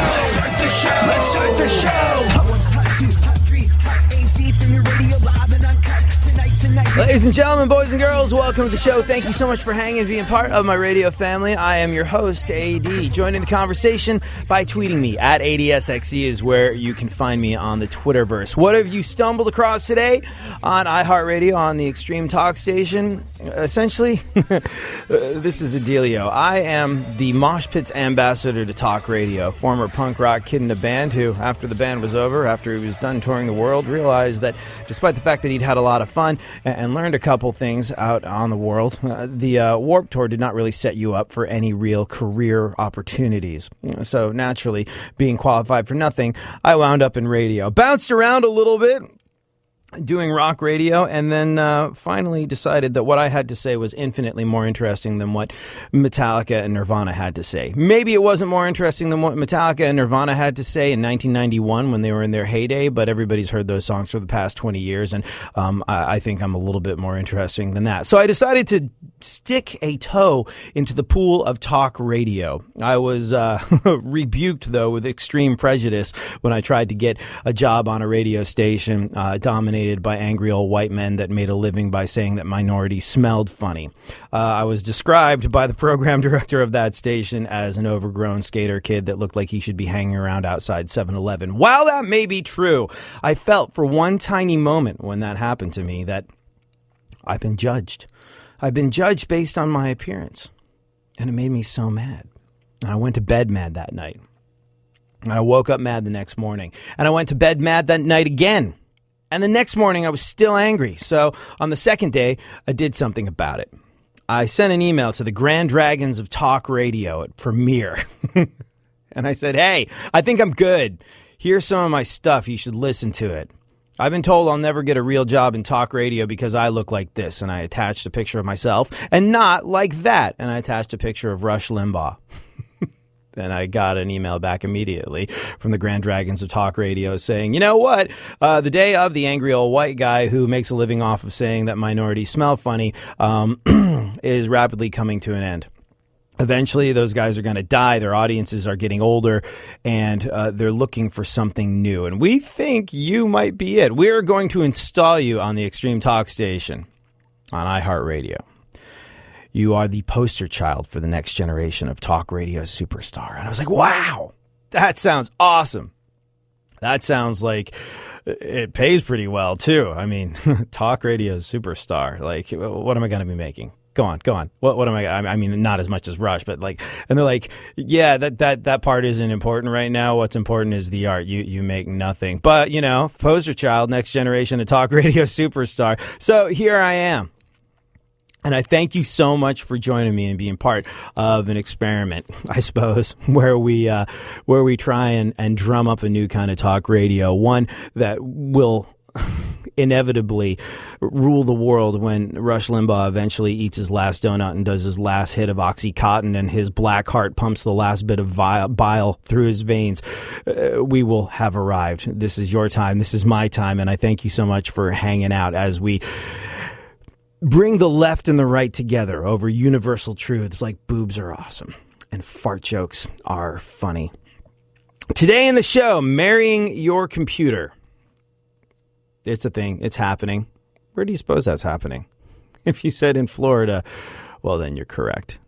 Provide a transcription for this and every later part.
Let's start the show. Let's start the show. Hot one, Hot two, hot three, hot AC from your radio live and uncut. Tonight, tonight. Ladies and gentlemen, boys and girls, welcome to the show. Thank you so much for hanging and being part of my radio family. I am your host, AD. Joining the conversation by tweeting me at ADSXE is where you can find me on the Twitterverse. What have you stumbled across today on iHeartRadio on the Extreme Talk Station? Essentially, uh, this is the dealio. I am the Mosh Pit's ambassador to talk radio, former punk rock kid in a band who, after the band was over, after he was done touring the world, realized that despite the fact that he'd had a lot of fun and, and learned a couple things out on the world, uh, the uh, Warped Tour did not really set you up for any real career opportunities. So naturally, being qualified for nothing, I wound up in radio. Bounced around a little bit, doing rock radio, and then uh, finally decided that what I had to say was infinitely more interesting than what Metallica and Nirvana had to say. Maybe it wasn't more interesting than what Metallica and Nirvana had to say in 1991 when they were in their heyday, but everybody's heard those songs for the past 20 years, and um, I, I think I'm a little bit more interesting than that. So I decided to stick a toe into the pool of talk radio. I was uh, rebuked, though, with extreme prejudice when I tried to get a job on a radio station uh, dominated by angry old white men that made a living by saying that minorities smelled funny. Uh, I was described by the program director of that station as an overgrown skater kid that looked like he should be hanging around outside 7 Eleven. While that may be true, I felt for one tiny moment when that happened to me that I've been judged. I've been judged based on my appearance. And it made me so mad. And I went to bed mad that night. And I woke up mad the next morning. And I went to bed mad that night again. And the next morning I was still angry. So on the second day, I did something about it. I sent an email to the Grand Dragons of Talk Radio at Premiere. and I said, hey, I think I'm good. Here's some of my stuff. You should listen to it. I've been told I'll never get a real job in talk radio because I look like this. And I attached a picture of myself and not like that. And I attached a picture of Rush Limbaugh. and I got an email back immediately from the Grand Dragons of Talk Radio saying, you know what? Uh, the day of the angry old white guy who makes a living off of saying that minorities smell funny um, is rapidly coming to an end. Eventually, those guys are going to die. Their audiences are getting older, and uh, they're looking for something new. And we think you might be it. We're going to install you on the Extreme Talk Station on iHeartRadio. You are the poster child for the next generation of talk radio superstar. And I was like, wow, that sounds awesome. That sounds like uh, it pays pretty well, too. I mean, talk radio superstar. Like, what am I going to be making? Go on, go on. What, what am I? I mean, not as much as Rush, but like, and they're like, yeah, that, that, that part isn't important right now. What's important is the art. You, you make nothing. But, you know, poster child, next generation of talk radio superstar. So here I am. And I thank you so much for joining me and being part of an experiment, I suppose, where we uh, where we try and, and drum up a new kind of talk radio, one that will inevitably rule the world when Rush Limbaugh eventually eats his last donut and does his last hit of Oxycontin and his black heart pumps the last bit of bile through his veins. Uh, we will have arrived. This is your time. This is my time. And I thank you so much for hanging out as we bring the left and the right together over universal truths like boobs are awesome and fart jokes are funny. Today in the show, marrying your computer. It's a thing, it's happening. Where do you suppose that's happening? If you said in Florida, well, then you're correct.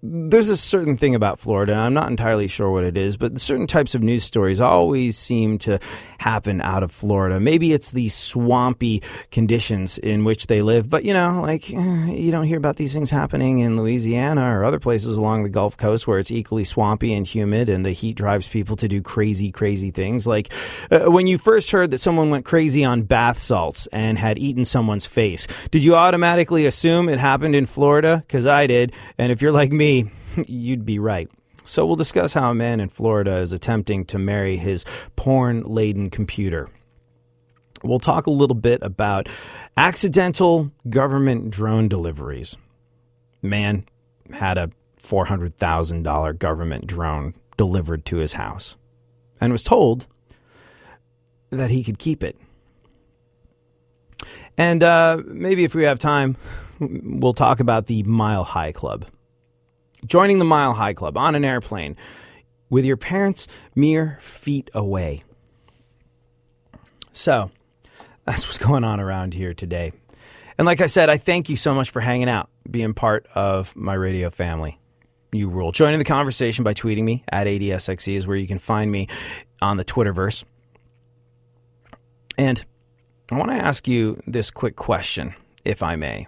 There's a certain thing about Florida. I'm not entirely sure what it is, but certain types of news stories always seem to happen out of Florida. Maybe it's the swampy conditions in which they live, but you know, like eh, you don't hear about these things happening in Louisiana or other places along the Gulf Coast where it's equally swampy and humid and the heat drives people to do crazy, crazy things. Like uh, when you first heard that someone went crazy on bath salts and had eaten someone's face, did you automatically assume it happened in Florida? Because I did. And if you're like me, you'd be right. So we'll discuss how a man in Florida is attempting to marry his porn laden computer. We'll talk a little bit about accidental government drone deliveries. Man had a $400,000 government drone delivered to his house and was told that he could keep it. And uh, maybe if we have time, we'll talk about the Mile High Club joining the Mile High Club on an airplane with your parents mere feet away. So, that's what's going on around here today. And like I said, I thank you so much for hanging out, being part of my radio family. You rule. Joining the conversation by tweeting me at ADSXE is where you can find me on the Twitterverse. And I want to ask you this quick question, if I may.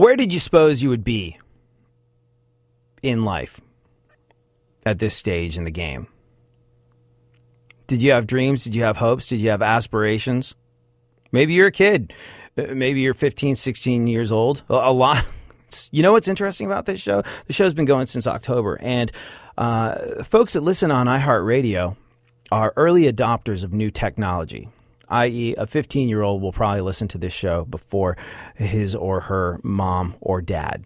Where did you suppose you would be in life at this stage in the game? Did you have dreams? Did you have hopes? Did you have aspirations? Maybe you're a kid. Uh, Maybe you're 15, 16 years old. A lot. You know what's interesting about this show? The show's been going since October, and uh, folks that listen on iHeartRadio are early adopters of new technology i.e., a 15 year old will probably listen to this show before his or her mom or dad.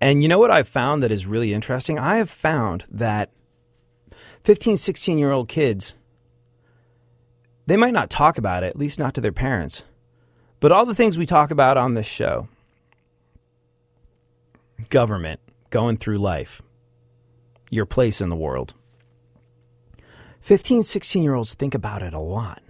And you know what I've found that is really interesting? I have found that 15, 16 year old kids, they might not talk about it, at least not to their parents. But all the things we talk about on this show government, going through life, your place in the world 15, 16 year olds think about it a lot.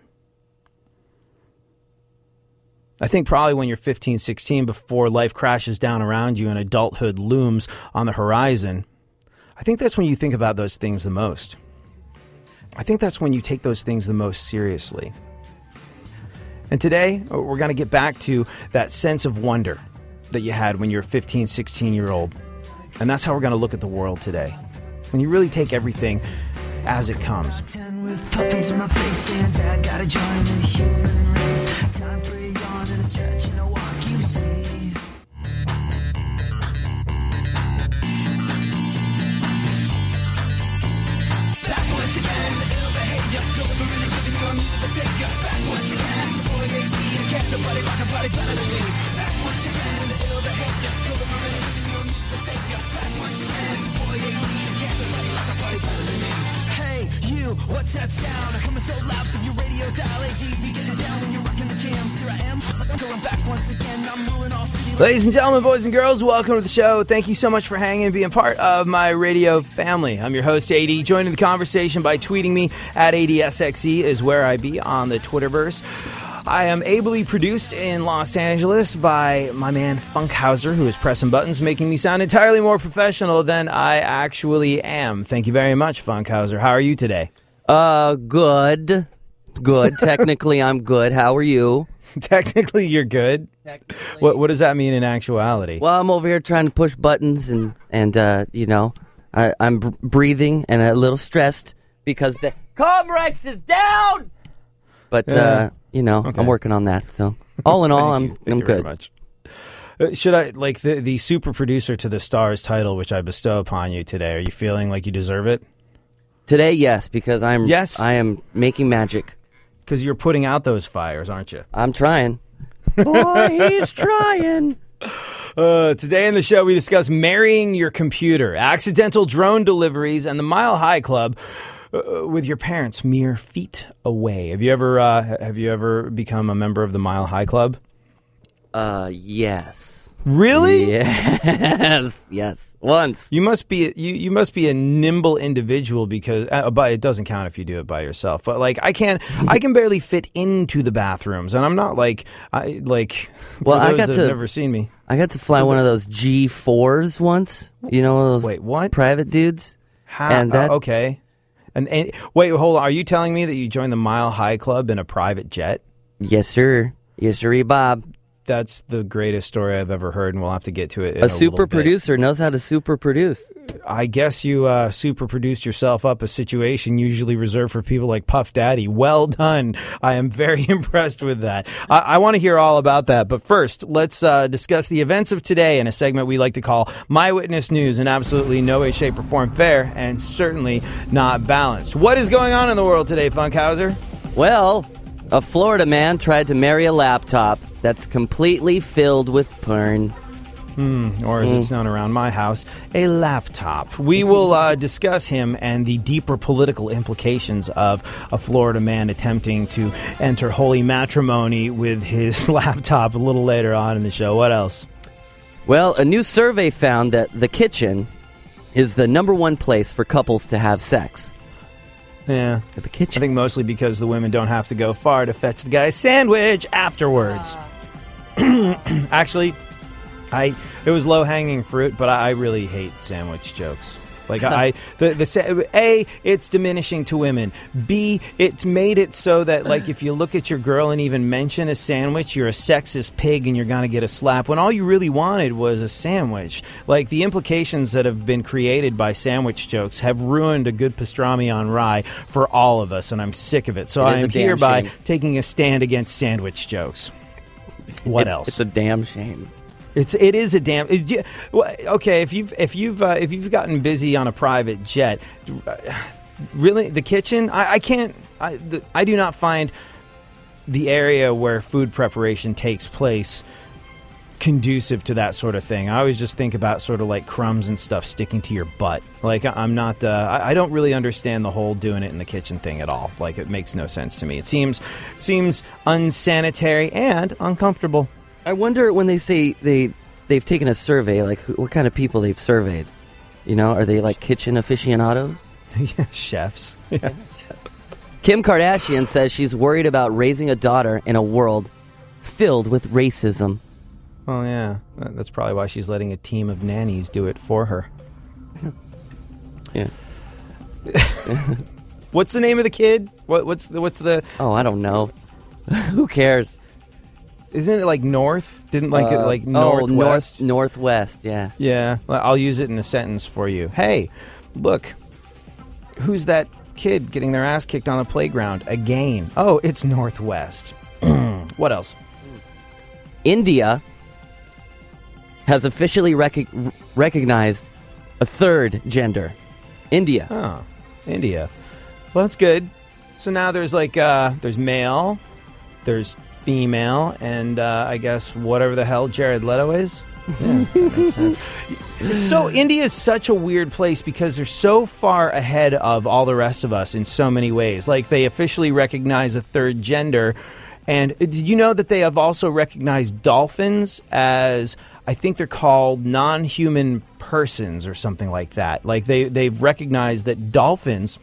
I think probably when you're 15, 16, before life crashes down around you and adulthood looms on the horizon, I think that's when you think about those things the most. I think that's when you take those things the most seriously. And today, uh, we're going to get back to that sense of wonder that you had when you're a 15, 16 year old. And that's how we're going to look at the world today. When you really take everything as it comes. Back once again, it's your boy AD, can't nobody rock a better than me. What's that sound? Coming so loud from your radio dial. Down when you're rocking the jams. Here I am, back once again. I'm ruling all city. Ladies and gentlemen, boys and girls, welcome to the show. Thank you so much for hanging and being part of my radio family. I'm your host, AD. Joining the conversation by tweeting me at ADSXE is where I be on the Twitterverse. I am ably produced in Los Angeles by my man Funkhauser, who is pressing buttons, making me sound entirely more professional than I actually am. Thank you very much, Funkhauser. How are you today? Uh, good. Good. Technically, I'm good. How are you? Technically, you're good. What What does that mean in actuality? Well, I'm over here trying to push buttons and and uh, you know, I, I'm br- breathing and a little stressed because the Comrex is down. But Yeah. uh, you know, Okay. I'm working on that. So all in all, Thank I'm you. Thank I'm you very good. much. Uh, Should I like the the super producer to the stars title, which I bestow upon you today? Are you feeling like you deserve it? Today, yes, because I'm Yes. I am making magic. Because you're putting out those fires, aren't you? I'm trying. Boy, he's trying. Uh, today in the show, we discuss marrying your computer, accidental drone deliveries, and the Mile High Club uh, with your parents mere feet away. Have you ever uh, have you ever become a member of the Mile High Club? Uh, yes. Really? Yes, yes. Once. You must be you, you must be a nimble individual because uh, but it doesn't count if you do it by yourself. But like I can't I can barely fit into the bathrooms and I'm not like I like Well, I got to- never seen me. I got to fly one of those G4s once. You know, one of those Wait, what? private dudes. How, And that- uh, okay. And, and wait, hold on. Are you telling me that you joined the Mile High Club in a private jet? Yes, sir. Yes, sir, Bob. That's the greatest story I've ever heard, and we'll have to get to it. In A a super producer knows how to super produce. I guess you uh, super produced yourself up a situation usually reserved for people like Puff Daddy. Well done. I am very impressed with that. I, I want to hear all about that. But first, let's uh, discuss the events of today in a segment we like to call My Witness News in absolutely no way, shape, or form fair and certainly not balanced. What is going on in the world today, Funkhauser? Well, a Florida man tried to marry a laptop that's completely filled with porn. Hmm, or as it's hmm. known around my house, a laptop. We will uh, discuss him and the deeper political implications of a Florida man attempting to enter holy matrimony with his laptop a little later on in the show. What else? Well, a new survey found that the kitchen is the number one place for couples to have sex. Yeah. The kitchen. I think mostly because the women don't have to go far to fetch the guy's sandwich afterwards. Ah. Actually, I it was low hanging fruit, but I, I really hate sandwich jokes. Like I, the the a it's diminishing to women. B it's made it so that like if you look at your girl and even mention a sandwich, you're a sexist pig and you're gonna get a slap. When all you really wanted was a sandwich. Like the implications that have been created by sandwich jokes have ruined a good pastrami on rye for all of us, and I'm sick of it. So It I am hereby shame. taking a stand against sandwich jokes. What It- else? It's a damn shame. It's it is a damn. It, okay, if you've if you've uh, if you've gotten busy on a private jet, really the kitchen. I, I can't. I the, I do not find the area where food preparation takes place conducive to that sort of thing. I always just think about sort of like crumbs and stuff sticking to your butt. Like I'm not. Uh, I, I don't really understand the whole doing it in the kitchen thing at all. Like it makes no sense to me. It seems seems unsanitary and uncomfortable. I wonder when they say they they've taken a survey, like who, what kind of people they've surveyed. You know, are they like kitchen aficionados? yeah, chefs. Yeah. Kim Kardashian says she's worried about raising a daughter in a world filled with racism. Oh yeah, that's probably why she's letting a team of nannies do it for her. Yeah. What's the name of the kid? What, what's the, what's the? Oh, I don't know. Who cares? Isn't it like North? Didn't like it Uh, like oh, Northwest? north northwest. Yeah. Yeah, I'll use it in a sentence for you. Hey, look, who's that kid getting their ass kicked on the playground again? Oh, it's Northwest. what else? India has officially rec- recognized a third gender. India. Oh, India. Well, that's good. So now there's like uh, there's male, there's female, and uh, I guess whatever the hell Jared Leto is. Yeah, makes sense. So India is such a weird place because they're so far ahead of all the rest of us in so many ways. Like they officially recognize a third gender, and uh, did you know that they have also recognized dolphins as I think they're called non-human persons or something like that. Like they they've recognized that dolphins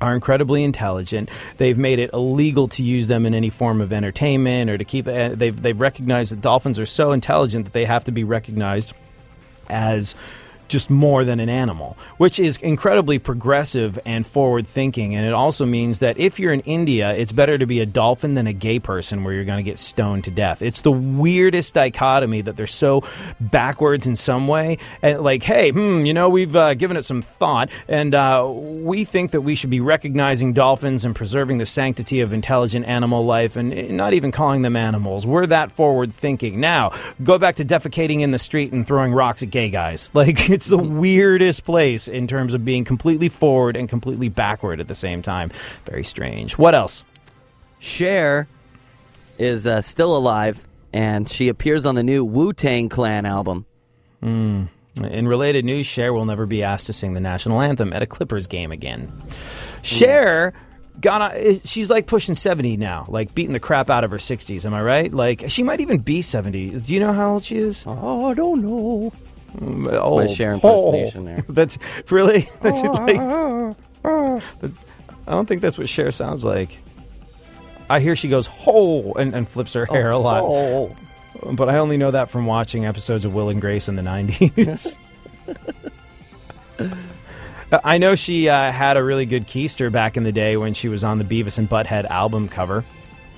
are incredibly intelligent. They've made it illegal to use them in any form of entertainment or to keep. Uh, they've they've recognized that dolphins are so intelligent that they have to be recognized as just more than an animal, which is incredibly progressive and forward thinking. And it also means that if you're in India, it's better to be a dolphin than a gay person where you're going to get stoned to death. It's the weirdest dichotomy that they're so backwards in some way. And like, hey, hmm, you know, we've uh, given it some thought and uh, we think that we should be recognizing dolphins and preserving the sanctity of intelligent animal life and not even calling them animals. We're that forward thinking. Now, go back to defecating in the street and throwing rocks at gay guys. Like, it's the mm-hmm. weirdest place in terms of being completely forward and completely backward at the same time. Very strange. What else? Cher is uh, still alive, and she appears on the new Wu Tang Clan album. Hmm. In related news, Cher will never be asked to sing the national anthem at a Clippers game again. Cher got on, eh, she's like pushing 70 now, like beating the crap out of her 60s. Am I right? Like she might even be 70. Do you know how old she is? Oh, I don't know. Old. Cher impersonation there. That's really that's like. that- I don't think that's what Cher sounds like. I hear she goes "ho" and, and flips her hair a lot, Oh. but I only know that from watching episodes of Will and Grace in the '90s. I know she uh, had a really good keister back in the day when she was on the Beavis and Butthead album cover.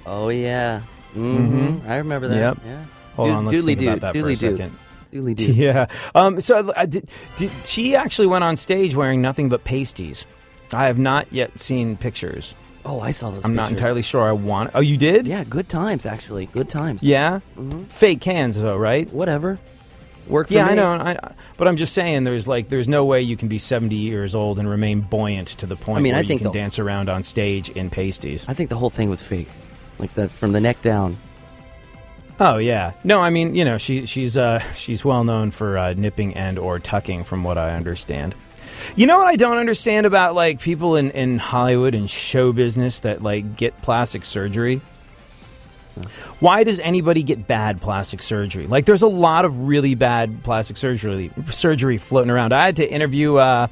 Oh yeah. Mm-hmm. I remember that. Yep. Yeah. Hold Do- on, let's doodly think doo, about that for a doodly doo. second. Doodly. Yeah. Um, so I did, did, she actually went on stage wearing nothing but pasties. I have not yet seen pictures. Oh, I saw those. I'm not pictures. entirely sure I want. Oh, you did? Yeah, good times actually. Good times. Yeah. Fake cans though, right? Whatever. Work for Yeah, me. I know. I, but I'm just saying, there's like, there's no way you can be 70 years old and remain buoyant to the point I mean, where I you think can the- dance around on stage in pasties. I think the whole thing was fake. Like that from the neck down. Oh yeah. No, I mean, you know, she she's uh she's well known for uh, nipping and or tucking, from what I understand. You know what I don't understand about like people in in Hollywood and show business that like get plastic surgery. Why does anybody get bad plastic surgery? Like, there's a lot of really bad plastic surgery surgery floating around. I had to interview uh,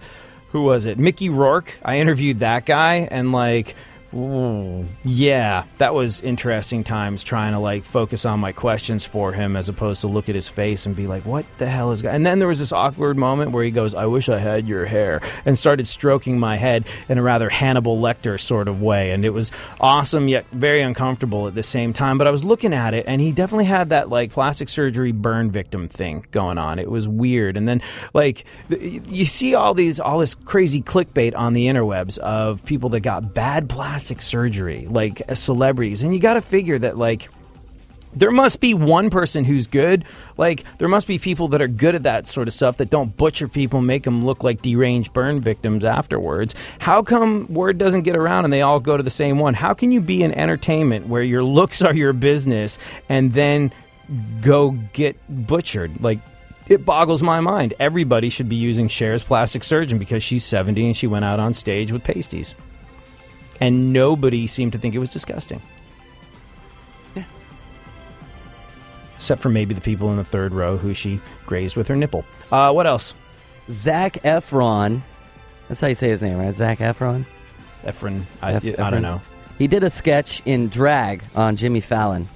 who was it? Mickey Rourke. I interviewed that guy, and like, ooh, yeah, that was interesting times trying to like focus on my questions for him as opposed to look at his face and be like, what the hell is? go-" And then there was this awkward moment where he goes, "I wish I had your hair," and started stroking my head in a rather Hannibal Lecter sort of way, and it was awesome yet very uncomfortable at the same time. But I was looking at it, and he definitely had that like plastic surgery burn victim thing going on. It was weird, and then like you see all these all this crazy clickbait on the interwebs of people that got bad plastic surgery, like uh, celebrities, and you got to figure that like there must be one person who's good. Like, there must be people that are good at that sort of stuff that don't butcher people, make them look like deranged burn victims afterwards. How come word doesn't get around and they all go to the same one? How can you be in entertainment where your looks are your business and then go get butchered? Like, it boggles my mind. Everybody should be using Cher's plastic surgeon because she's 70 and she went out on stage with pasties. And nobody seemed to think it was disgusting. Yeah. except for maybe the people in the third row who she grazed with her nipple. Uh, what else? Zac Efron. That's how you say his name, right? Zac Efron. Efren, I, Ef- I Efron. don't know. He did a sketch in drag on Jimmy Fallon.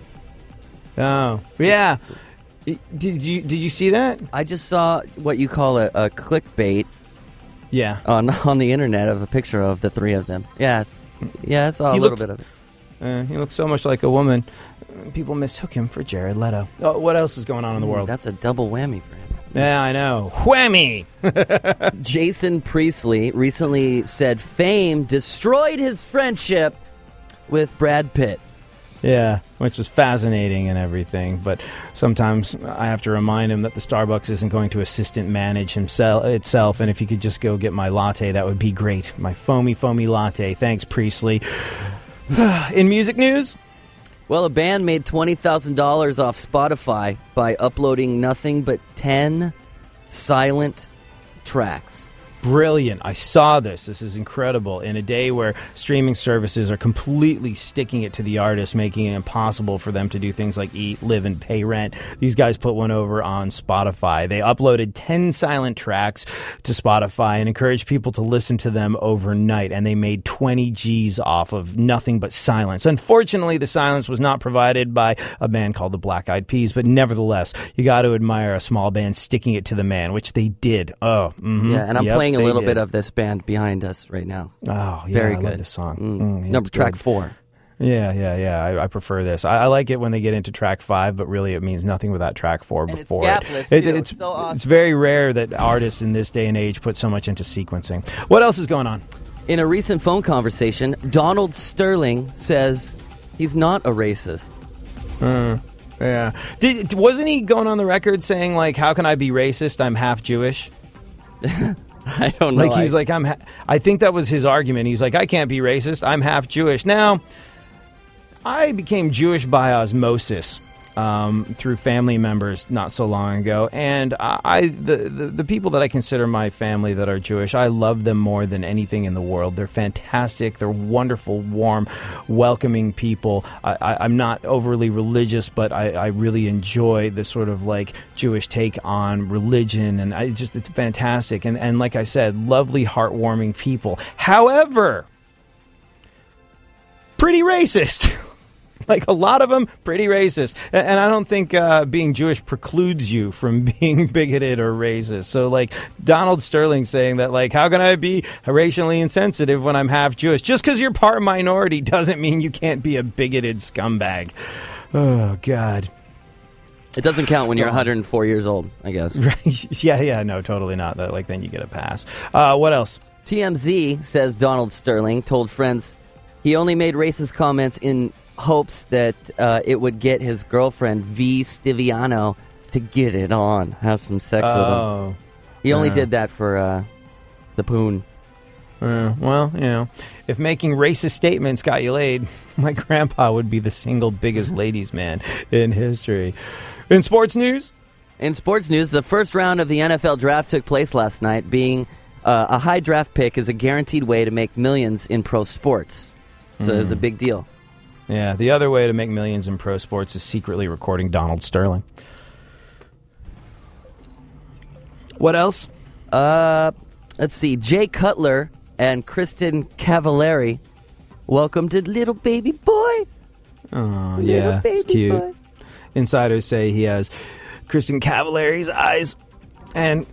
Oh, yeah. Did you did you see that? I just saw what you call a, a clickbait Yeah. on on the internet of a picture of the three of them. Yeah, it's- yeah, I saw a little looks- bit of it. Uh, he looks so much like a woman. People mistook him for Jared Leto. Oh, what else is going on in the Mm, world? That's a double whammy for him. Yeah, I know. Whammy. Jason Priestley recently said fame destroyed his friendship with Brad Pitt. Yeah, which is fascinating and everything. But sometimes I have to remind him that the Starbucks isn't going to assistant manage himself itself. And if he could just go get my latte, that would be great. My foamy, foamy latte. Thanks, Priestley. In music news, Well, a band made $20,000 off Spotify by uploading nothing but 10 silent tracks. Brilliant. I saw this. This is incredible. In a day where streaming services are completely sticking it to the artists, making it impossible for them to do things like eat, live, and pay rent, these guys put one over on Spotify. They uploaded 10 silent tracks to Spotify and encouraged people to listen to them overnight, and they made 20 G's off of nothing but silence. Unfortunately, the silence was not provided by a band called the Black Eyed Peas, but nevertheless, you got to admire a small band sticking it to the man, which they did. Oh, mhm. Yeah, and I'm Yep, playing a little did. bit of this band behind us right now. Oh, yeah, Very I good. love this song. Mm. Mm, yeah, Number track good. four. Yeah, yeah, yeah. I, I prefer this. I, I like it when they get into track five, but really it means nothing without track four And it's before gapless, it. too. it's So awesome. it's very rare that artists in this day and age put so much into sequencing. What else is going on? In a recent phone conversation, Donald Sterling says he's not a racist. Yeah, Did, wasn't he going on the record saying like, "How can I be racist? I'm half Jewish." I don't know. Like he's I- like, "I'm." Ha-. I think that was his argument. He's like, "I can't be racist. I'm half Jewish." Now, I became Jewish by osmosis um, through family members not so long ago, and I, the, the the people that I consider my family that are Jewish, I love them more than anything in the world. They're fantastic. They're wonderful, warm, welcoming people. I, I'm not overly religious, but I, I really enjoy the sort of like Jewish take on religion, and I just it's fantastic. And and like I said, lovely, heartwarming people. However, pretty racist. like a lot of them, pretty racist. And I don't think uh, being Jewish precludes you from being bigoted or racist. So, like Donald Sterling saying that, like, how can I be racially insensitive when I'm half Jewish? Just because you're part minority doesn't mean you can't be a bigoted scumbag. Oh God. It doesn't count when you're 104 years old, I guess. Right? Yeah, yeah. No, totally not. Like then you get a pass. Uh, what else? TMZ says Donald Sterling told friends he only made racist comments in hopes that uh, it would get his girlfriend V Stiviano to get it on, have some sex with him. Oh. He only did that for uh, the poon. Uh, well, you know, if making racist statements got you laid, my grandpa would be the single biggest ladies' man in history. In sports news, In sports news, the first round of the NFL draft took place last night. Being uh, a high draft pick is a guaranteed way to make millions in pro sports. So it was a Mm. big deal. Yeah, the other way to make millions in pro sports is secretly recording Donald Sterling. What else? Uh, let's see. Jay Cutler and Kristin Cavallari welcomed a little baby boy. Oh, Little yeah, baby it's cute. boy. Insiders say he has Kristin Cavallari's eyes and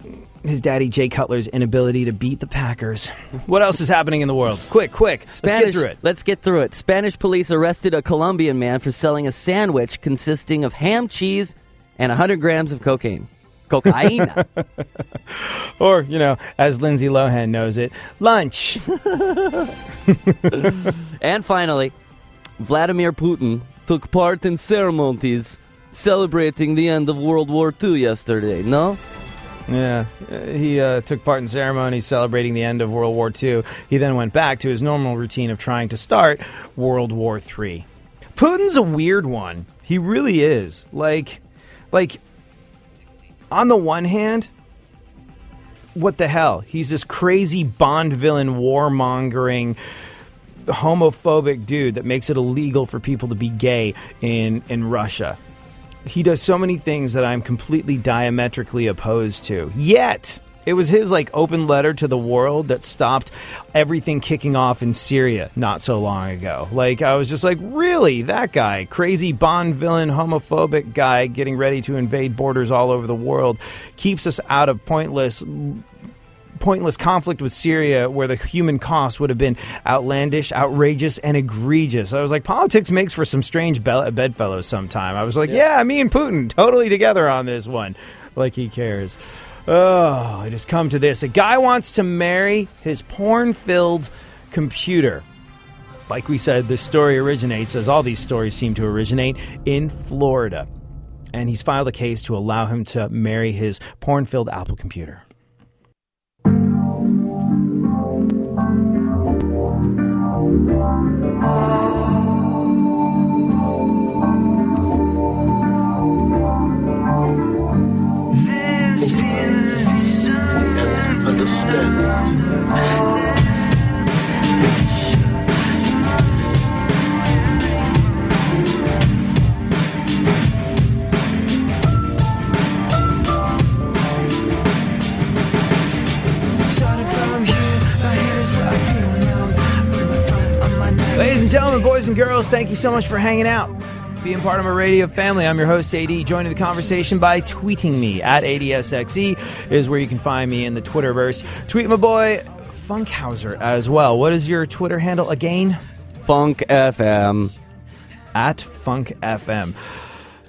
his daddy Jay Cutler's inability to beat the Packers. What else is happening in the world? Quick, quick. Let's get through it. Let's get through it. Spanish police arrested a Colombian man for selling a sandwich consisting of ham, cheese, and 100 grams of cocaine. Cocaine. Or, you know, as Lindsay Lohan knows it, lunch. and finally, Vladimir Putin took part in ceremonies celebrating the end of World War II yesterday. No? Yeah, uh, he uh, took part in ceremonies celebrating the end of World War II. He then went back to his normal routine of trying to start World War III. Putin's a weird one. He really is. Like, like, on the one hand, what the hell? He's this crazy Bond villain, warmongering, homophobic dude that makes it illegal for people to be gay in in Russia he does so many things that I'm completely diametrically opposed to. Yet, it was his like open letter to the world that stopped everything kicking off in Syria not so long ago. Like I was just like, really, that guy, crazy Bond villain, homophobic guy getting ready to invade borders all over the world, keeps us out of pointless pointless conflict with Syria where the human cost would have been outlandish, outrageous, and egregious. I was like, politics makes for some strange be- bedfellows sometime. I was like, yeah. me and Putin totally together on this one. Like he cares. Oh, it has come to this. A guy wants to marry his porn filled computer. Like we said, this story originates, as all these stories seem to originate, in Florida. And he's filed a case to allow him to marry his porn filled Apple computer thank you gentlemen, boys and girls, thank you so much for hanging out. Being part of my radio family, I'm your host, AD. Joining the conversation by tweeting me at ADSXE is where you can find me in the Twitterverse. Tweet my boy, Funkhauser, as well. What is your Twitter handle again? Funk FM. At FunkFM.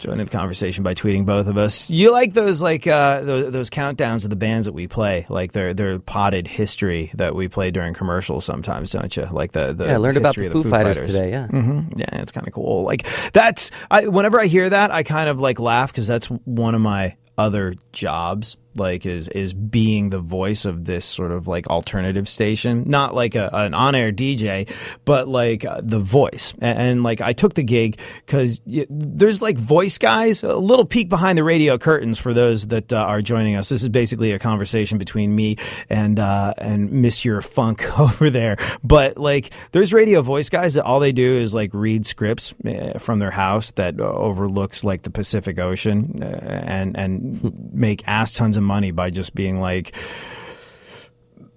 Joining the conversation by tweeting both of us. You like those like uh, those, those countdowns of the bands that we play, like their their potted history that we play during commercials sometimes, don't you? Like the, the Yeah, I learned about history the of Foo, Fighters, today, yeah. hmm Yeah, it's kind of cool. Like that's I, whenever I hear that, I kind of like laugh because that's one of my other jobs like is is being the voice of this sort of like alternative station, not like a, an on air DJ, but like uh, the voice. And, and like I took the gig because there's like voice guys, a little peek behind the radio curtains for those that uh, are joining us. This is basically a conversation between me and uh, and Monsieur Funk over there. But like there's radio voice guys that all they do is like read scripts uh, from their house that overlooks like the Pacific Ocean uh, and and make ass tons of money by just being like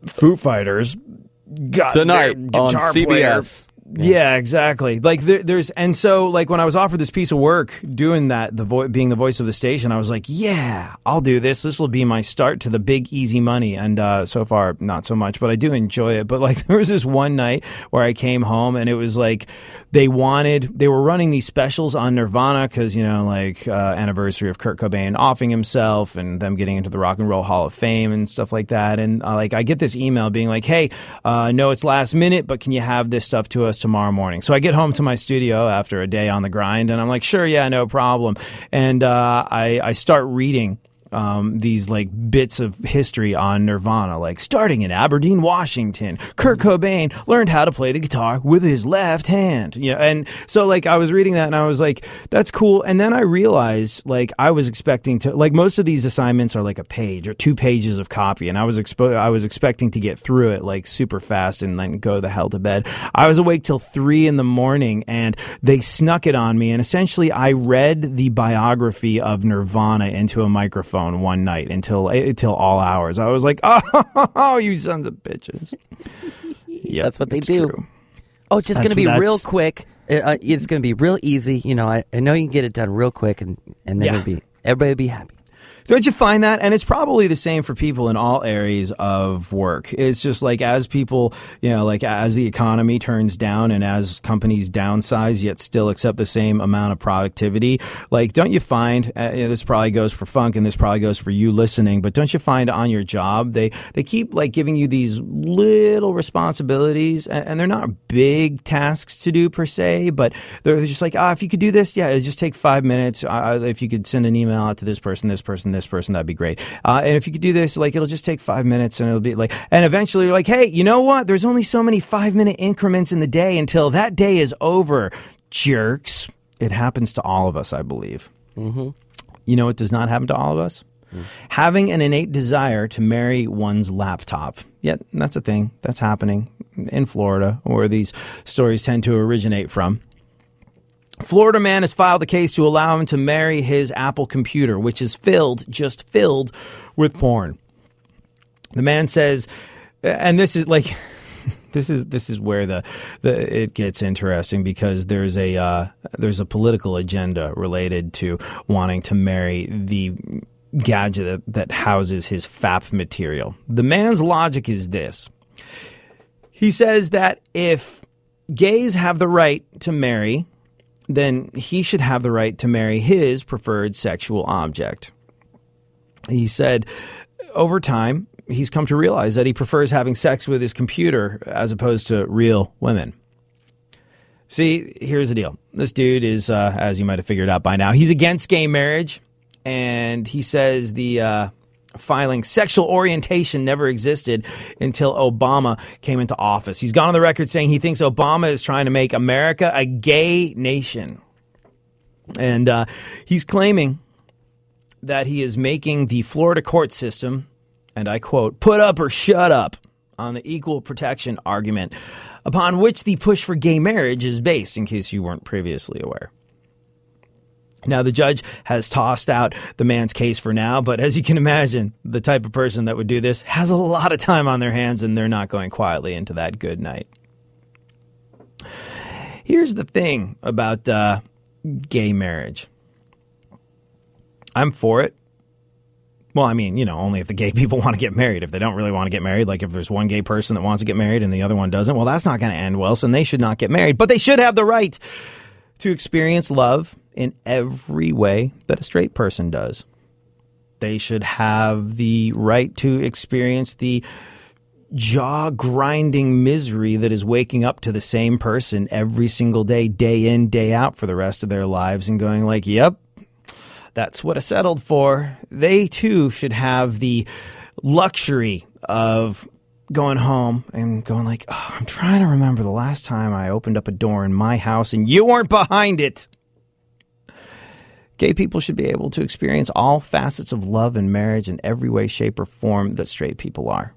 Foo Fighters got Tonight their on CBS. player CBS. yeah. exactly. Like there, there's, and so like when I was offered this piece of work doing that, the vo- being the voice of the station, I was like, yeah, I'll do this. This will be my start to the big easy money. And uh, so far, not so much, but I do enjoy it. But like there was this one night where I came home and it was like they wanted, they were running these specials on Nirvana because you know like uh, anniversary of Kurt Cobain offing himself and them getting into the Rock and Roll Hall of Fame and stuff like that. And uh, like I get this email being like, hey, uh, know it's last minute, but can you have this stuff to us tomorrow morning? So I get home to my studio after a day on the grind, and I'm like, sure, yeah, no problem. And uh, I I start reading um, these like bits of history on Nirvana, like starting in Aberdeen, Washington, Kurt Cobain learned how to play the guitar with his left hand. You know, and so like I was reading that and I was like, that's cool. And then I realized like I was expecting to like most of these assignments are like a page or two pages of copy, and I was expo- I was expecting to get through it like super fast and then go the hell to bed. I was awake till three in the morning, and they snuck it on me, and essentially I read the biography of Nirvana into a microphone one night until until all hours. I was like, oh, you sons of bitches. Yeah, That's what they do. Oh, it's just going to be real quick. Uh, Uh, it's going to be real easy. You know, I, I know you can get it done real quick, and and then Yeah. it'll be everybody will be happy. Don't you find that? And it's probably the same for people in all areas of work. It's just like as people, you know, like as the economy turns down and as companies downsize yet still accept the same amount of productivity, like don't you find, uh, you know, this probably goes for funk and this probably goes for you listening, but don't you find on your job, they, they keep like giving you these little responsibilities and, and they're not big tasks to do per se, but they're just like, ah, if you could do this, yeah, just take five minutes. Uh, if you could send an email out to this person, this person, this person, that'd be great. Uh, and if you could do this, like, it'll just take five minutes and it'll be like, and eventually you're like, hey, you know what? There's only so many five minute increments in the day until that day is over, jerks. It happens to all of us, I believe. Mm-hmm. You know it does not happen to all of us? Having an innate desire to marry one's laptop. Yet, that's a thing that's happening in Florida, where these stories tend to originate from. Florida man has filed a case to allow him to marry his Apple computer, which is filled, just filled with porn. The man says, and this is like, this is this is where the, the it gets interesting because there's a uh, there's a political agenda related to wanting to marry the gadget that, that houses his FAP material. The man's logic is this. He says that if gays have the right to marry, then he should have the right to marry his preferred sexual object. He said over time, he's come to realize that he prefers having sex with his computer as opposed to real women. See, here's the deal. This dude is, uh, as you might have figured out by now, he's against gay marriage, and he says the uh, filing sexual orientation never existed until Obama came into office. He's gone on the record saying he thinks Obama is trying to make America a gay nation. And uh, he's claiming that he is making the Florida court system, and I quote, put up or shut up on the equal protection argument upon which the push for gay marriage is based, in case you weren't previously aware. Now, the judge has tossed out the man's case for now, but as you can imagine, the type of person that would do this has a lot of time on their hands and they're not going quietly into that good night. Here's the thing about uh, gay marriage I'm for it. Well, I mean, you know, only if the gay people want to get married. If they don't really want to get married, like if there's one gay person that wants to get married and the other one doesn't, well, that's not going to end well, so they should not get married. But they should have the right to experience love in every way that a straight person does. They should have the right to experience the jaw grinding misery that is waking up to the same person every single day, day in, day out for the rest of their lives and going like, yep, That's what I settled for. They too should have the luxury of going home and going like, oh, I'm trying to remember the last time I opened up a door in my house and you weren't behind it. Gay people should be able to experience all facets of love and marriage in every way, shape, or form that straight people are.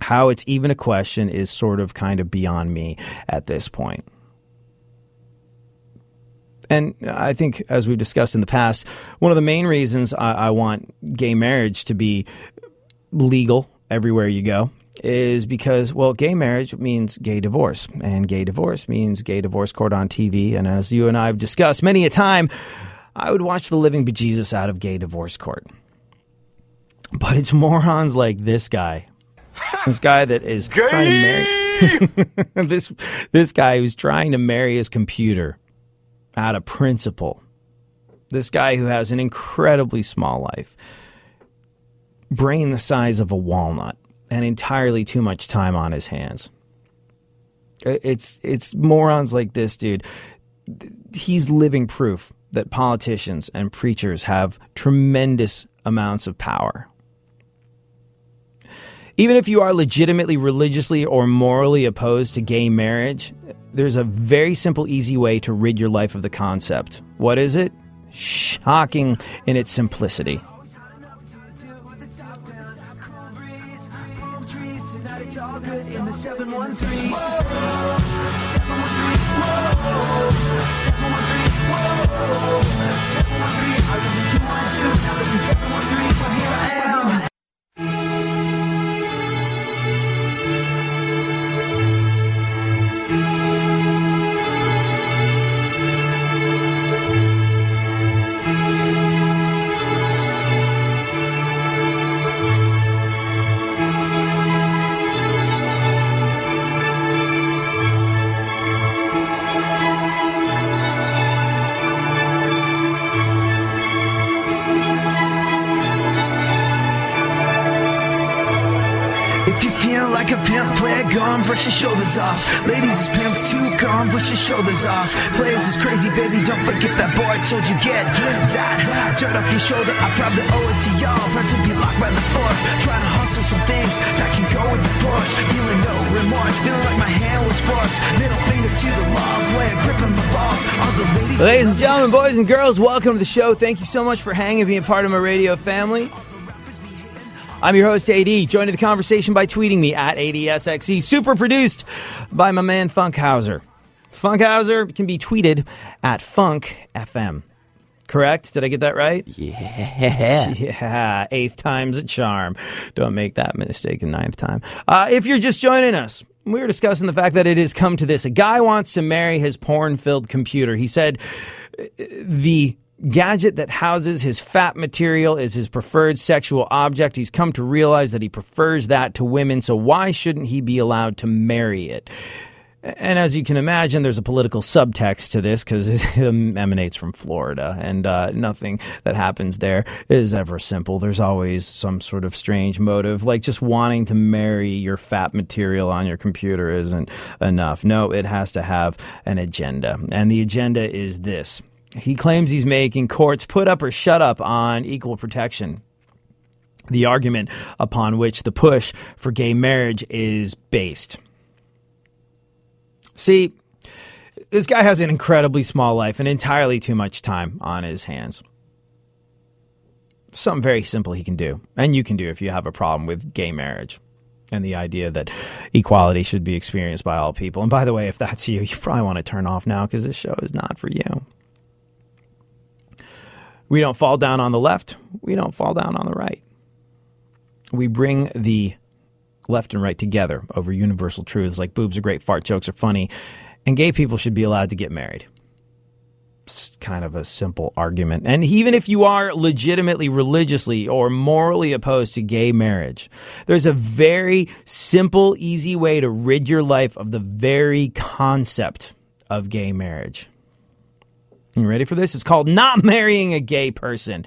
How it's even a question is sort of kind of beyond me at this point. And I think, as we've discussed in the past, one of the main reasons I, I want gay marriage to be legal everywhere you go is because, well, gay marriage means gay divorce, and gay divorce means gay divorce court on TV. And as you and I have discussed many a time, I would watch the living bejesus out of gay divorce court. But it's morons like this guy, this guy that is trying to marry this this guy who's trying to marry his computer out of principle. This guy who has an incredibly small life, brain the size of a walnut, and entirely too much time on his hands. It's it's morons like this dude. He's living proof that politicians and preachers have tremendous amounts of power. Even if you are legitimately religiously or morally opposed to gay marriage, there's a very simple, easy way to rid your life of the concept. What is it? Shocking in its simplicity. If brush your shoulders off. Ladies is pimps too, come, brush your shoulders off. Players is crazy, baby, don't forget that boy told you get that dirt off your shoulder. I probably owe it to y'all, proud to be locked by the force. Trying to hustle some things that can go with the push. Feeling no remorse, feeling like my hand was forced. Middle finger to the law, play a grip my balls. All the ladies. Ladies and gentlemen, boys and girls, welcome to the show. Thank you so much for hanging being part of my radio family. I'm your host, AD, joining the conversation by tweeting me at ADSXE. Super produced by my man Funkhauser. Funkhauser can be tweeted at Funk FM. Correct? Did I get that right? Yeah. Yeah, eighth time's a charm. Don't make that mistake a ninth time. Uh, if you're just joining us, we were discussing the fact that it has come to this. A guy wants to marry his porn filled computer. He said uh, the gadget that houses his fat material is his preferred sexual object. He's come to realize that he prefers that to women, so why shouldn't he be allowed to marry it? And as you can imagine, there's a political subtext to this because it emanates from Florida, and uh, nothing that happens there is ever simple. There's always some sort of strange motive, like just wanting to marry your fat material on your computer isn't enough. No, it has to have an agenda, and the agenda is this. He claims he's making courts put up or shut up on equal protection the argument upon which the push for gay marriage is based. See, this guy has an incredibly small life and entirely too much time on his hands. Something very simple he can do, and you can do if you have a problem with gay marriage and the idea that equality should be experienced by all people. And by the way, if that's you, you probably want to turn off now because this show is not for you. We don't fall down on the left, we don't fall down on the right. We bring the left and right together over universal truths like boobs are great, fart jokes are funny, and gay people should be allowed to get married. It's kind of a simple argument. And even if you are legitimately religiously or morally opposed to gay marriage, there's a very simple, easy way to rid your life of the very concept of gay marriage. You ready for this? It's called not marrying a gay person.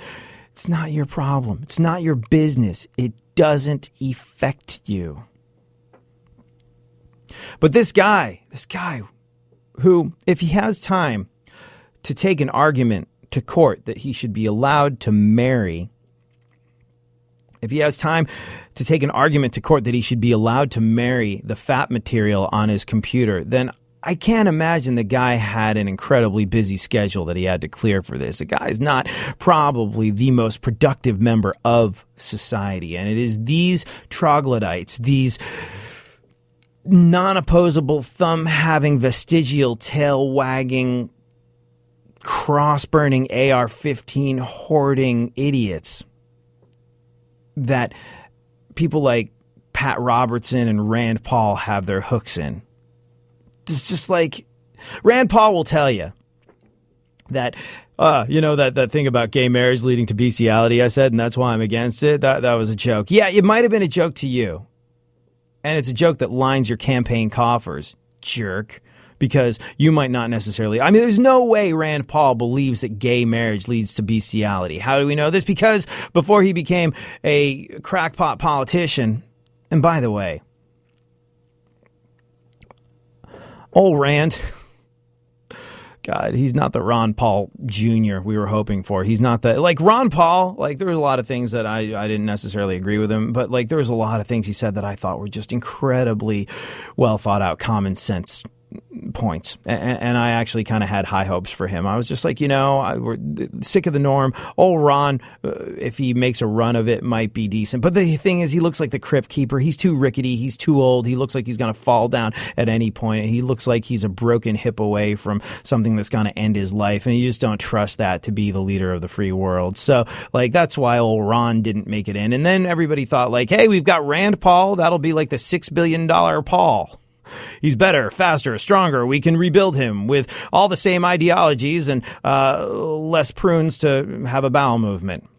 It's not your problem. It's not your business. It doesn't affect you. But this guy, this guy who, if he has time to take an argument to court that he should be allowed to marry, if he has time to take an argument to court that he should be allowed to marry the fat material on his computer, then I can't imagine the guy had an incredibly busy schedule that he had to clear for this. The guy is not probably the most productive member of society. And it is these troglodytes, these non opposable, thumb having, vestigial, tail wagging, cross burning AR 15 hoarding idiots that people like Pat Robertson and Rand Paul have their hooks in. It's just like Rand Paul will tell you that uh, you know that, that thing about gay marriage leading to bestiality I said, and that's why I'm against it. That that was a joke. Yeah, it might have been a joke to you. And it's a joke that lines your campaign coffers, jerk. Because you might not necessarily. I mean, there's no way Rand Paul believes that gay marriage leads to bestiality. How do we know this? Because before he became a crackpot politician, and by the way, old Rand. God, he's not the Ron Paul Jr. we were hoping for. He's not the like Ron Paul. Like there was a lot of things that I I didn't necessarily agree with him, but like there was a lot of things he said that I thought were just incredibly well thought out, common sense points, and, and I actually kind of had high hopes for him. I was just like, you know, I, we're sick of the norm. Old Ron, uh, if he makes a run of it, might be decent. But the thing is, he looks like the crypt keeper. He's too rickety. He's too old. He looks like he's going to fall down at any point. He looks like he's a broken hip away from something that's going to end his life, and you just don't trust that to be the leader of the free world. So, like, that's why old Ron didn't make it in. And then everybody thought, like, hey, we've got Rand Paul. That'll be like the six billion dollar Paul. He's better, faster, stronger. We can rebuild him with all the same ideologies and uh, less prunes to have a bowel movement.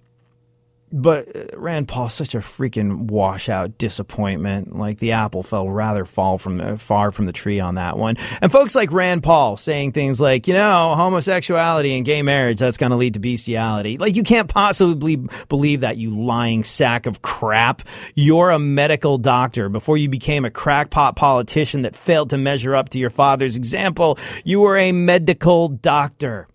But uh, Rand Paul's such a freaking washout disappointment. Like the apple fell rather fall from the, far from the tree on that one. And folks like Rand Paul saying things like, you know, homosexuality and gay marriage that's going to lead to bestiality. Like you can't possibly believe that you lying sack of crap. You're a medical doctor. Before you became a crackpot politician that failed to measure up to your father's example, you were a medical doctor.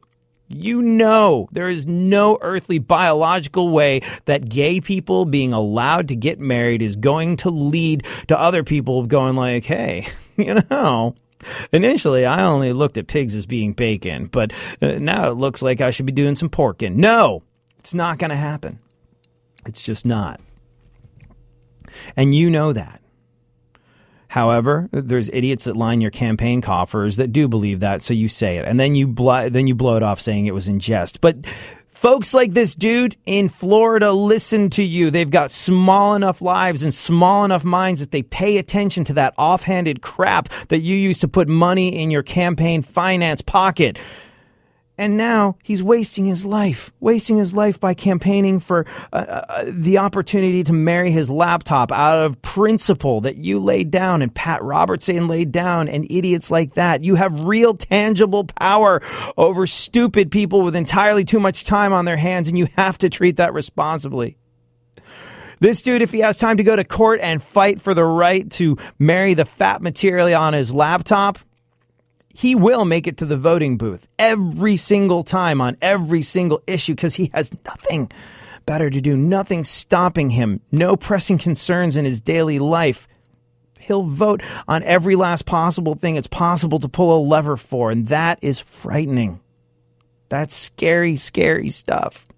You know there is no earthly biological way that gay people being allowed to get married is going to lead to other people going like, hey, you know, Initially, I only looked at pigs as being bacon, but uh, now it looks like I should be doing some porking. No, it's not going to happen. It's just not. And you know that. However, there's idiots that line your campaign coffers that do believe that, so you say it, and then you bl- then you blow it off saying it was in jest. But folks like this dude in Florida listen to you. They've got small enough lives and small enough minds that they pay attention to that offhanded crap that you use to put money in your campaign finance pocket. And now he's wasting his life, wasting his life by campaigning for uh, uh, the opportunity to marry his laptop out of principle that you laid down and Pat Robertson laid down and idiots like that. You have real tangible power over stupid people with entirely too much time on their hands, and you have to treat that responsibly. This dude, if he has time to go to court and fight for the right to marry the fat material on his laptop, he will make it to the voting booth every single time on every single issue because he has nothing better to do, nothing stopping him, no pressing concerns in his daily life. He'll vote on every last possible thing it's possible to pull a lever for, and that is frightening. That's scary, scary stuff.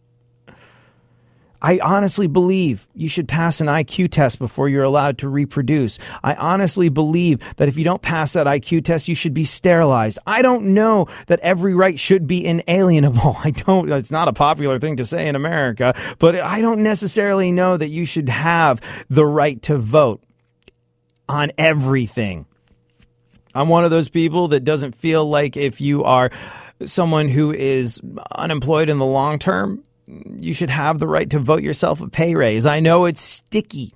I honestly believe you should pass an IQ test before you're allowed to reproduce. I honestly believe that if you don't pass that IQ test, you should be sterilized. I don't know that every right should be inalienable. I don't, it's not a popular thing to say in America, but I don't necessarily know that you should have the right to vote on everything. I'm one of those people that doesn't feel like if you are someone who is unemployed in the long term, you should have the right to vote yourself a pay raise. I know it's sticky.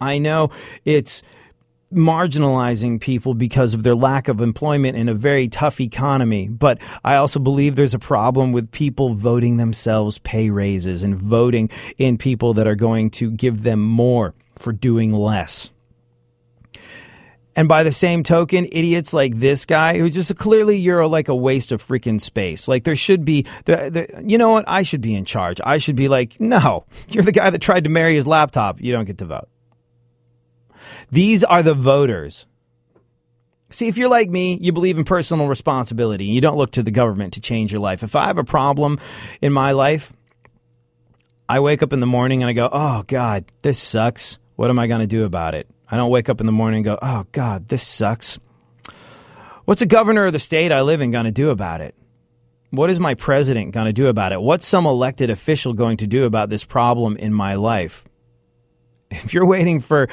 I know it's marginalizing people because of their lack of employment in a very tough economy. But I also believe there's a problem with people voting themselves pay raises and voting in people that are going to give them more for doing less. And by the same token, idiots like this guy, who's just clearly you're like a waste of freaking space. Like there should be, the, the, you know what? I should be in charge. I should be like, no, you're the guy that tried to marry his laptop. You don't get to vote. These are the voters. See, if you're like me, you believe in personal responsibility. You don't look to the government to change your life. If I have a problem in my life, I wake up in the morning and I go, oh, God, this sucks. What am I going to do about it? I don't wake up in the morning and go, oh, God, this sucks. What's the governor of the state I live in going to do about it? What is my president going to do about it? What's some elected official going to do about this problem in my life? If you're waiting for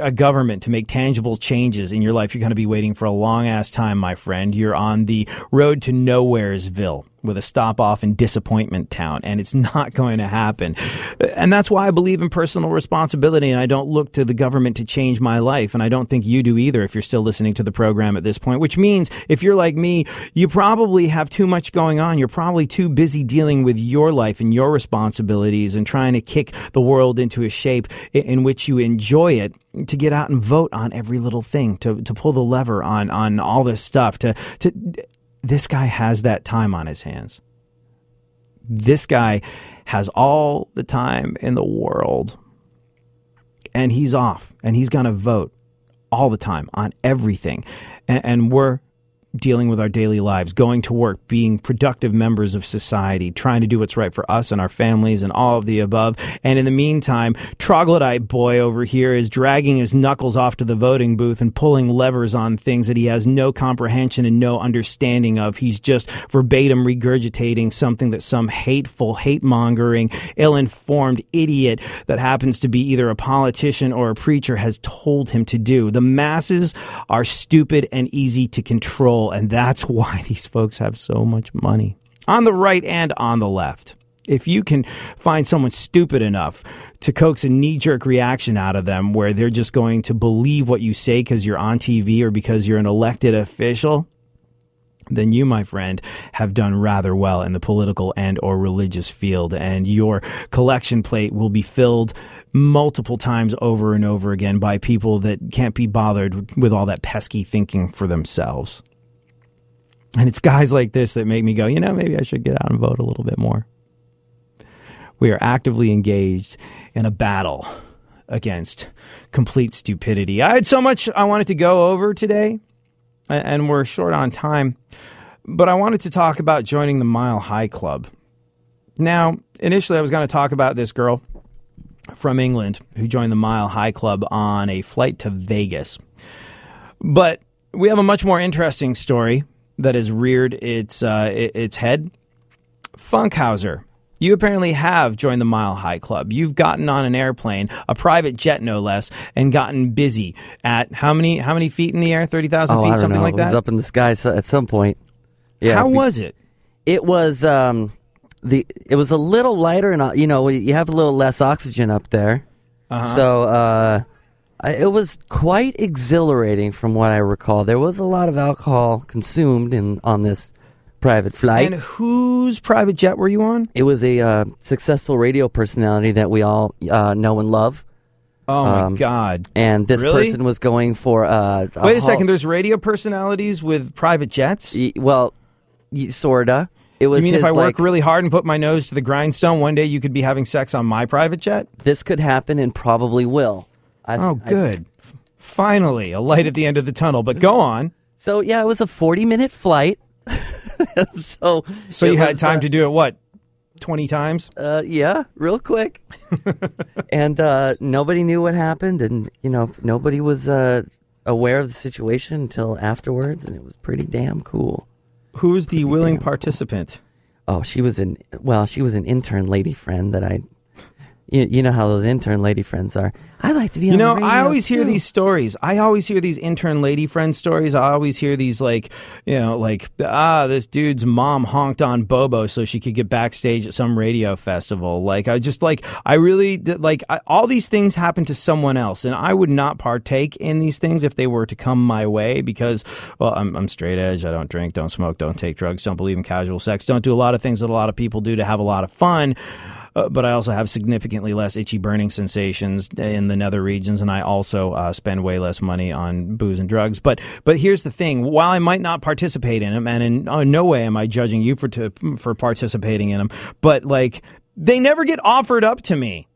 a government to make tangible changes in your life, you're going to be waiting for a long ass time, my friend. You're on the road to nowheresville with a stop off in disappointment town, and it's not going to happen. And that's why I believe in personal responsibility, and I don't look to the government to change my life, and I don't think you do either if you're still listening to the program at this point, which means if you're like me, you probably have too much going on. You're probably too busy dealing with your life and your responsibilities and trying to kick the world into a shape in which you enjoy it to get out and vote on every little thing, to, to pull the lever on, on all this stuff, to, to, this guy has that time on his hands. This guy has all the time in the world. And he's off and he's going to vote all the time on everything. And, and, we're dealing with our daily lives, going to work, being productive members of society, trying to do what's right for us and our families and all of the above. And in the meantime, troglodyte boy over here is dragging his knuckles off to the voting booth and pulling levers on things that he has no comprehension and no understanding of. He's just verbatim regurgitating something that some hateful, hate mongering, ill informed idiot that happens to be either a politician or a preacher has told him to do. The masses are stupid and easy to control and that's why these folks have so much money on the right and on the left. If you can find someone stupid enough to coax a knee jerk reaction out of them where they're just going to believe what you say because you're on TV or because you're an elected official, then you, my friend, have done rather well in the political and or religious field, and your collection plate will be filled multiple times over and over again by people that can't be bothered with all that pesky thinking for themselves. And it's guys like this that make me go, you know, maybe I should get out and vote a little bit more. We are actively engaged in a battle against complete stupidity. I had so much I wanted to go over today, and we're short on time, but I wanted to talk about joining the Mile High Club. Now, initially, I was going to talk about this girl from England who joined the Mile High Club on a flight to Vegas. But we have a much more interesting story that has reared its uh, its head. Funkhauser, you apparently have joined the Mile High Club. You've gotten on an airplane, a private jet no less, and gotten busy at how many how many feet in the air? Thirty thousand oh, feet, something know. like It was that. up in the sky at some point. Yeah. how was it? It was um the it was a little lighter and uh, you know you have a little less oxygen up there. Uh-huh. So uh it was quite exhilarating from what I recall. There was a lot of alcohol consumed in on this private flight. And whose private jet were you on? it was a uh, successful radio personality that we all uh, know and love. Oh Um, my god! And this Really? person was going for uh, Wait a hol- second. There's radio personalities with private jets. Y- well, y- sorta. It was You mean if his, I work really hard and put my nose to the grindstone, one day you could be having sex on my private jet? this could happen and probably will. I, Oh, I- good. Finally, a light at the end of the tunnel. But go on. so yeah, it was a forty-minute flight. so So you had time uh, to do it what? 20 times? Uh, yeah, real quick. and uh, nobody knew what happened, and you know nobody was uh, aware of the situation until afterwards, and it was pretty damn cool. Who's the willing participant? Oh, she was an well, she was an intern lady friend that I. You, you know how those intern lady friends are. I like to be. You on the know, I always hear these stories. I always hear these intern lady friend stories. I always hear these like, you know, like ah, this dude's mom honked on Bobo so she could get backstage at some radio festival. Like I just like I really like I, all these things happen to someone else, and I would not partake in these things if they were to come my way because, well, I'm I'm straight edge. I don't drink, don't smoke, don't take drugs, don't believe in casual sex, don't do a lot of things that a lot of people do to have a lot of fun. Uh, but I also have significantly less itchy burning sensations in the nether regions, and I also uh, spend way less money on booze and drugs. But but here's the thing: while I might not participate in them, and in uh, no way am I judging you for to, for participating in them, but like they never get offered up to me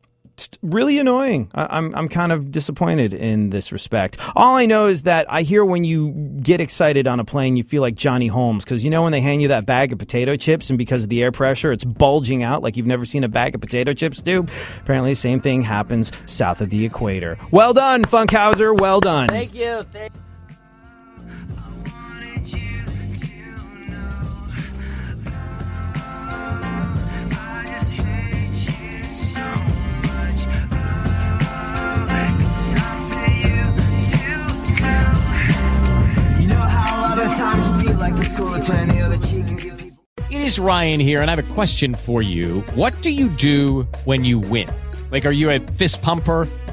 really annoying. I, I'm I'm kind of disappointed in this respect. All I know is that I hear when you get excited on a plane, you feel like Johnny Holmes because you know when they hand you that bag of potato chips and because of the air pressure, it's bulging out like you've never seen a bag of potato chips do. Apparently, the same thing happens south of the equator. Well done, Funkhauser. Well done. Thank you. Thank- how a lot of times you feel like it's cool to turn the other cheek and give people. It is Ryan here, and I have a question for you. What do you do when you win? Like, are you a fist pumper?